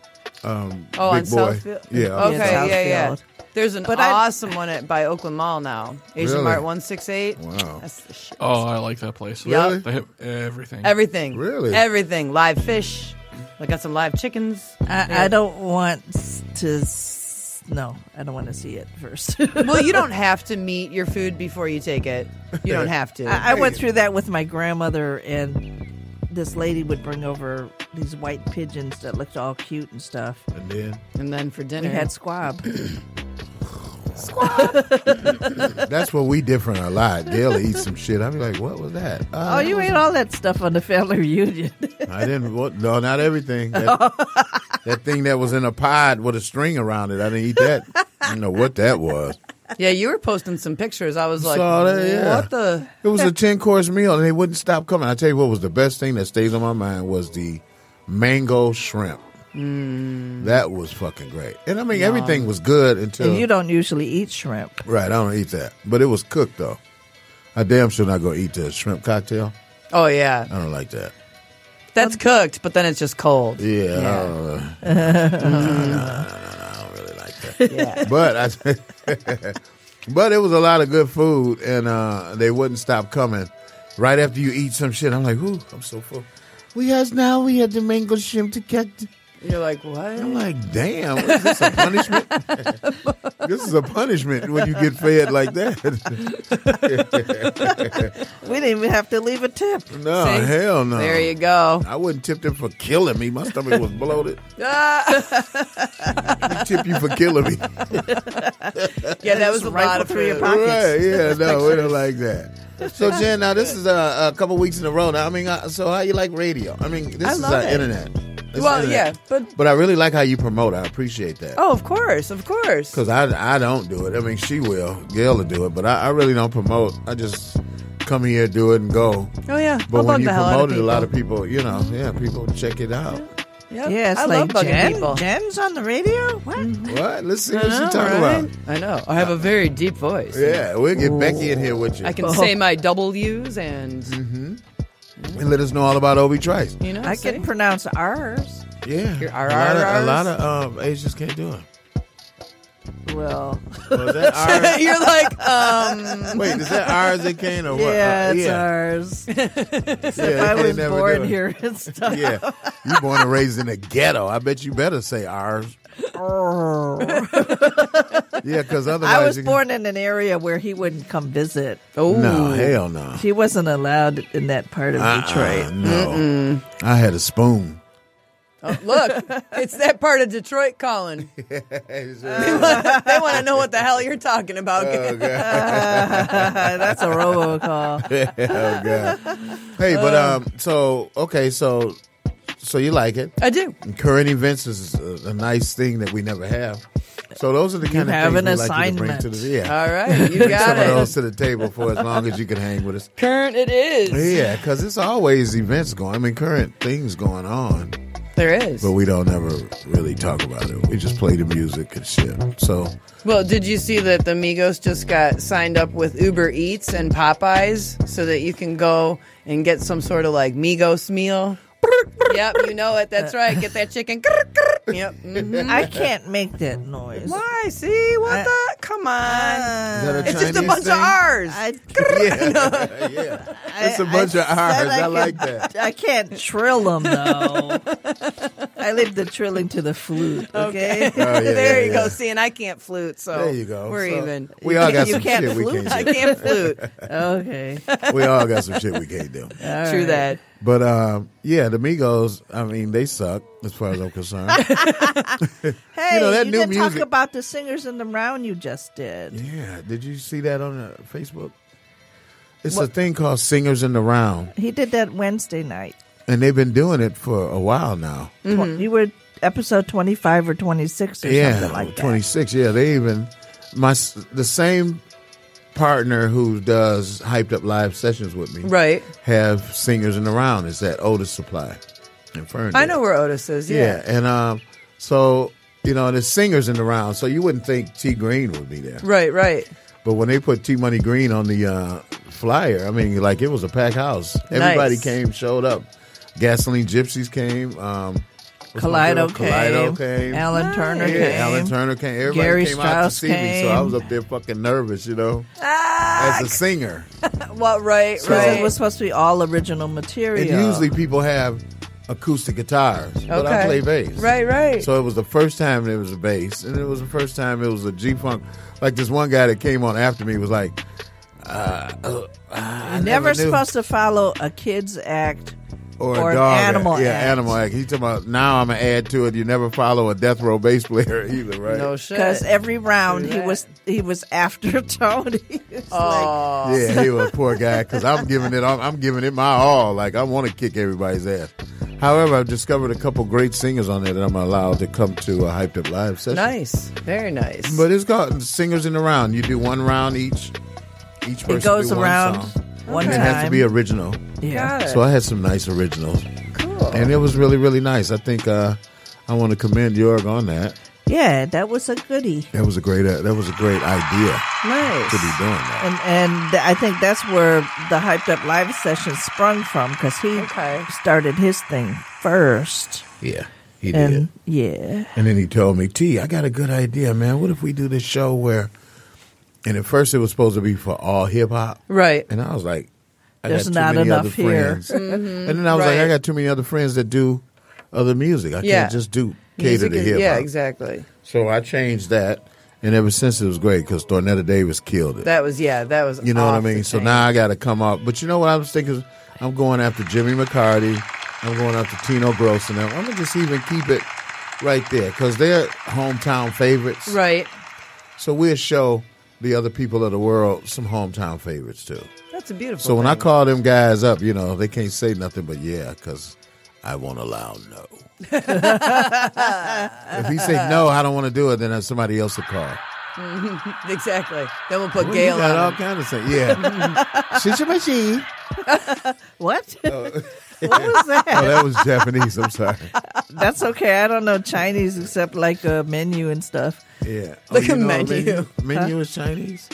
Um, Oh, on Boy. Southfield. Yeah. Okay. Yeah, yeah. Southfield. There's an But I- awesome one at by Oakland Mall now. Asian Really? Mart one six eight. Wow. That's the shit. Oh, I like that place. Really? They have everything. Everything. Really? Everything. Live fish. I got some live chickens. I, I don't want to. s- No, I don't want to see it first. well, you don't have to meet your food before you take it. You don't have to. I, I went through that with my grandmother, and this lady would bring over these white pigeons that looked all cute and stuff. And then, and then for dinner, we had squab. That's where we different a lot. Gail will eat some shit. I'll be like, what was that? Uh, oh, you ate all that stuff on the family reunion. I didn't. What, no, not everything. That, that thing that was in a pod with a string around it. I didn't eat that. I don't know what that was. Yeah, you were posting some pictures. I was like, that, yeah. what the? It was a ten course meal, and they wouldn't stop coming. I tell you what was the best thing that stays on my mind was the mango shrimp. Mm. That was fucking great. And I mean, everything was good until and you don't usually eat shrimp. right. I don't eat that, but it was cooked though. I damn sure not gonna eat the shrimp cocktail. Oh yeah, I don't like that. that's cooked, but then it's just cold. Yeah, I don't, no, no, no, no, I don't really like that. Yeah. But I, but it was a lot of good food, and uh, they wouldn't stop coming. Right after you eat some shit, I'm like, "Ooh, I'm so full." We has now we had the mango shrimp to cut. You're like, what? I'm like, damn, what is this a punishment? this is a punishment when you get fed like that. We didn't even have to leave a tip. no, See? hell no. There you go. I wouldn't tip them for killing me. My stomach was bloated. Ah. We tip you for killing me. yeah, that was a Rifle lot of through your pockets. Right, yeah, no, we don't like that. So, Jen, now this is uh, a couple weeks in a row. Now, I mean, uh, so how you like radio? I mean, this I is love uh, it. internet. It's Well, internet. yeah, but but I really like how you promote. I appreciate that. oh, of course, of course. Because I, I don't do it. I mean, she will. Gail will do it. But I, I really don't promote. I just come here, do it, and go. Oh yeah, But I'll when you the hell out promote it, a lot of people, you know, yeah, people check it out. Yep. Yeah, it's I like love bugging Jen. people. Jen's on the radio. What? Mm-hmm. What? Let's see I what she know, talking right? about. I know. I have a very deep voice. Yeah, we'll get Becky in here with you. I can Oh. say my W's and oh. And let us know all about Obi Trice. you know. I see? can pronounce R's. Yeah, Your a lot of, a lot of um, Asians can't do it. Well, Was that ours? You're like, um, Wait, is that ours that can't or what? yeah, Uh, it's yeah. ours. Yeah, if I can't was never do born here and stuff. Yeah, you born and raised in the ghetto. I bet you better say ours. Yeah, because otherwise I was you can- born in an area where he wouldn't come visit. oh No, hell no. He wasn't allowed in that part of Uh-uh, Detroit. no, I had a spoon. Oh, look, it's that part of Detroit calling. Oh, They want to know what the hell you're talking about. Oh, God. That's a robocall. oh God. Hey, but um, so okay, so so you like it? I do. Current events is a, a nice thing that we never have. So those are the kind of have things we like you to bring to the yeah. All right, you got some of those to the table for as long as you can hang with us. Current it is. Yeah, because it's always events going. I mean, current things going on, There is. but we don't ever really talk about it. We just play the music and shit. So Well, did you see that the Migos just got signed up with Uber Eats and Popeyes so that you can go and get some sort of like Migos meal? Yep, you know it. That's right. Get that chicken. yep. mhm. I can't make that noise. Why? See what I- the? Come on. that a it's just a bunch thing? of R's. I, yeah, yeah, it's a bunch of R's. I, could- like that. I can't trill them though. I leave the trilling to the flute. Okay. Oh, yeah, there yeah, you go. yeah. See, and I can't flute, so There you go. We're So, even. We all got You some can't shit we flute? can't Do. I can't flute. Okay. We all got some shit we can't do. All True right. that. But um, yeah, the Migos. I mean, they suck as far as I'm concerned. Hey, You know, that you new didn't talk about the singers in the round you just did. yeah, did you see that on uh, Facebook? It's a thing called Singers in the Round, He did that Wednesday night. And they've been doing it for a while now. Tw- You were episode twenty five or twenty six or yeah, something like that. 26. Yeah, they even my the same partner who does hyped up live sessions with me. Right. Have singers in the round. Is that Otus Supply in Ferndale? I know where Otus is. Yeah, Yeah. and um, so you know, there's singers in the round, so you wouldn't think T Green would be there. Right. Right. But when they put T Money Green on the uh, flyer, I mean, like it was a packed house. Everybody Nice. came, showed up. Gasoline Gypsies came. Um, What's my Kaleido came. Kaleido came. Alan Turner yeah, came. Alan Turner came. Everybody Gary came out to Strauss see me, so I was up there fucking nervous, you know, Ah, as a singer. What? Right, Because right. it was supposed to be all original material. And usually people have acoustic guitars, but I play bass. Right, right. So it was the first time there was a bass, and it was the first time it was a G funk. Like this one guy that came on after me was like, uh, uh, I You're never knew. supposed to follow a kid's act or, or a an dog animal act. Yeah, act. animal act. He's talking about now. I'm gonna add to it. You never follow a death row bass player either, right? No shit. Because every round he was he was after Tony. It's Oh. Yeah, he was a poor guy because I'm giving it. I'm, I'm giving it my all. Like I want to kick everybody's ass. However, I've discovered a couple great singers on there that I'm allowed to come to a hyped up live session. Nice. Very nice. But it's got singers in the round. You do one round each. Each person It goes do one around song. One and time. it has to be original. Yeah. So I had some nice originals. Cool. And it was really, really nice. I think uh, I want to commend Jorg on that. Yeah, that was a goodie. That was a great. Uh, that was a great idea Nice. to be doing that. And and I think that's where the hyped up live session sprung from because he started his thing first. Yeah, he and did. yeah, And then he told me, T, I got a good idea, man. What if we do this show where, and at first it was supposed to be for all hip hop. Right. And I was like, I There's not many enough other here. friends. Mhm. And then I was like, I got too many other friends that do other music. I Yeah. can't just do cater Music to hip hop. Yeah, exactly. So I changed that. And ever since it was great because Thornetta Davis killed it. That was yeah. That was. You know what I mean? So now I got to come up. But you know what I was thinking? I'm going after Jimmy McCarty. I'm going after Tino Gross and. I'm going to just even keep it right there because they're hometown favorites. Right. So we'll show the other people of the world some hometown favorites too. That's a beautiful. So when I call them guys up, you know, they can't say nothing but yeah because I won't allow no. if he say no, I don't want to do it, then somebody else will call. exactly. Then we'll put Well, Gail got on. all him. kinds of things. Yeah. Shit your machine. what? Oh. what was that? Oh, that was Japanese. I'm sorry. That's okay. I don't know Chinese except like a menu and stuff. Yeah. Like oh, you a know menu. Menu Huh? is Chinese.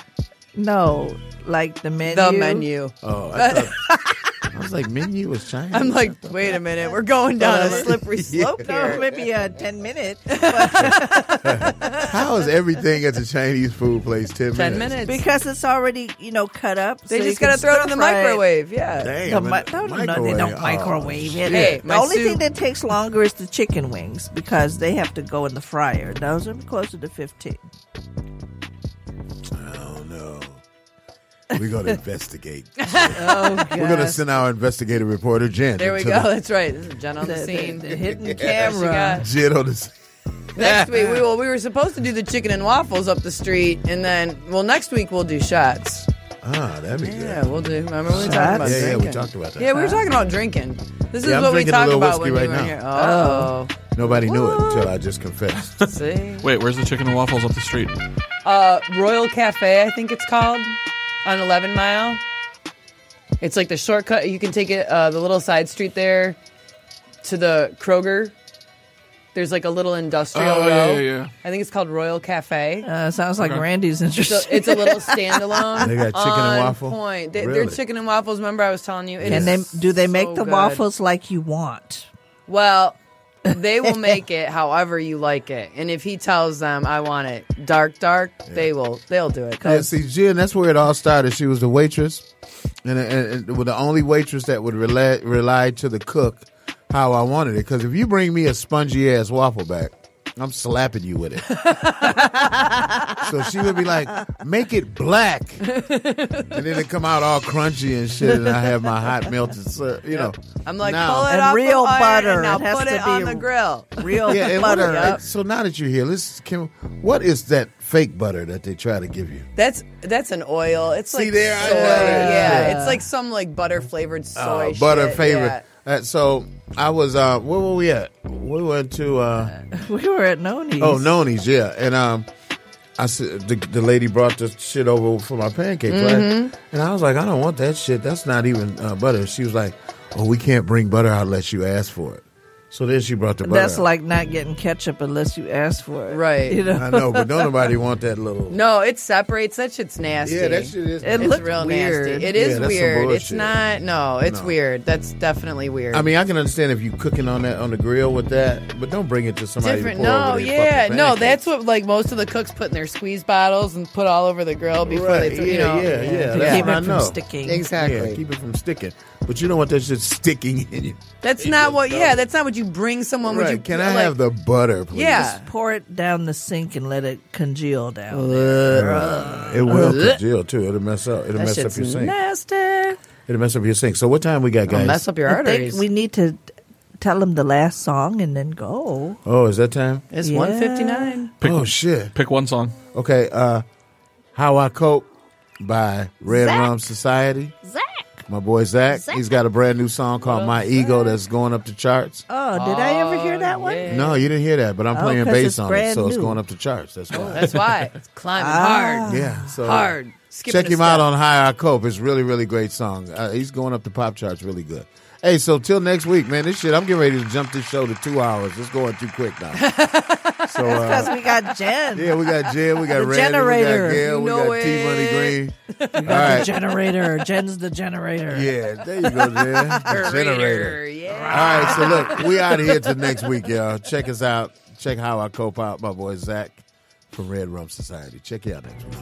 No, like the menu. The menu. Oh, I, thought, I was like, menu was Chinese. I'm like, wait a minute, we're going down a slippery slope No, here. maybe a ten minute. How is everything at the Chinese food place ten, 10 minutes? minutes. because it's already you know cut up. They so just gotta throw it in the stir-fry microwave. Yeah. Damn, The mi- the no, no, no, they don't Oh, microwave it. Oh, hey, the only soup- thing that takes longer is the chicken wings because they have to go in the fryer. Those are closer to fifteen. We're gonna investigate. Oh, We're gonna send our investigative reporter Jen. There we into go. the- That's right. This is Jen on the, The- the- scene. the hidden What camera. you? Jen on the scene. Next week, we well, we were supposed to do the chicken and waffles up the street, and then well, next week we'll do shots. Ah, that'd be good. Yeah, we'll do. Remember we were talking Shots? about Yeah, yeah, we drinking? talked about that. Yeah, we were talking about drinking. This is Yeah, I'm what we drinking a talk little about whiskey when right you were now. here. Oh, Nobody knew it until I just confessed. see. Wait, where's the chicken and waffles up the street? Uh, Royal Cafe, I think it's called, on 11 Mile. It's like the shortcut. You can take it uh, the little side street there to the Kroger. There's like a little industrial Oh, row. yeah, yeah, yeah. I think it's called Royal Cafe. Uh, sounds like Okay. Randy's So interested. it's a little standalone. They got chicken and on waffle? Point. They, Really? Their chicken and waffles. Remember, I was telling you. it and they do they make the good. waffles like you want? Well, they will make it however you like it, and if he tells them I want it dark, dark, they will. They'll do it. Yeah, see, Jen, that's where it all started. She was the waitress, and, and, and the only waitress that would rely, rely to the cook how I wanted it. Because if you bring me a spongy ass waffle back, I'm slapping you with it. so she would be like, "Make it black," and then it come out all crunchy and shit, and I have my hot melted, syrup, you know. I'm like, Now- pull it off real the butter. And now It put it on the grill. Real Yeah, and what butter. are- so now that you're here, let's Kim, what is that fake butter that they try to give you? That's that's an oil. It's See like there, soy. yeah. yeah, it's like some like butter flavored soy. Uh, butter shit, favorite. Uh, so I was uh where were we at? We went to uh we were at Noni's. oh Noni's, yeah. And um I said the, the lady brought the shit over for my pancakes, Mm-hmm. right? And I was like, I don't want that shit. That's not even uh, butter. She was like, Oh, we can't bring butter out unless you ask for it. So then she brought the butter. That's out. like not getting ketchup unless you ask for it. Right. You know? I know, but don't nobody want that little. No, it separates. That shit's nasty. Yeah, that shit is It it's looks real weird. nasty. It Yeah, is that's some weird. It's not. No, it's No. weird. That's definitely weird. I mean, I can understand if you cooking on that on the grill with that, but don't bring it to somebody. different. No, yeah, no. That's what like most of the cooks put in their squeeze bottles and put all over the grill before right. they, throw, yeah, you know. yeah, yeah. To That's keep what it I from sticking. Exactly. Yeah, keep it from sticking. But you don't want that shit sticking in you. That's not what. Yeah, that's not what you bring someone. Would you? Can I like- have the butter, please? Yeah. Just pour it down the sink and let it congeal down. It will congeal too. It'll mess up. It'll mess up your sink. nasty. It'll mess up your sink. So what time we got, It'll guys? mess up your I think arteries. we need to tell them the last song and then go. Oh, is that time? it's Yeah. one fifty nine. oh shit. Pick one song. Okay. Uh, How I Cope by Red Zach. Rum Society. Zach. My boy Zach. Zach. He's got a brand new song called My Ego that's going up the charts. Oh, did I ever hear that one? No, you didn't hear that, but I'm Oh, playing 'cause bass on it, brand so it's going up the charts. That's why. That's why it's climbing Ah. hard. Yeah, so hard. Skipping check a him out on High I Cope. It's really, really great song. Uh, he's going up the pop charts really good. Hey, so till next week, man. This shit, I'm getting ready to jump this show to two hours. It's going too quick now. so Because uh, we got Jen. yeah, we got Jen, we got The Randy, generator. we got Gail, You we got T Money. Green. We got All the generator. Jen's the generator. Yeah, there you go, Jen. The generator. Yeah. All right, so look, we out of here till next week, y'all. Check us out. Check how I cope out. My boy Zach from Red Rum Society. Check you out next week.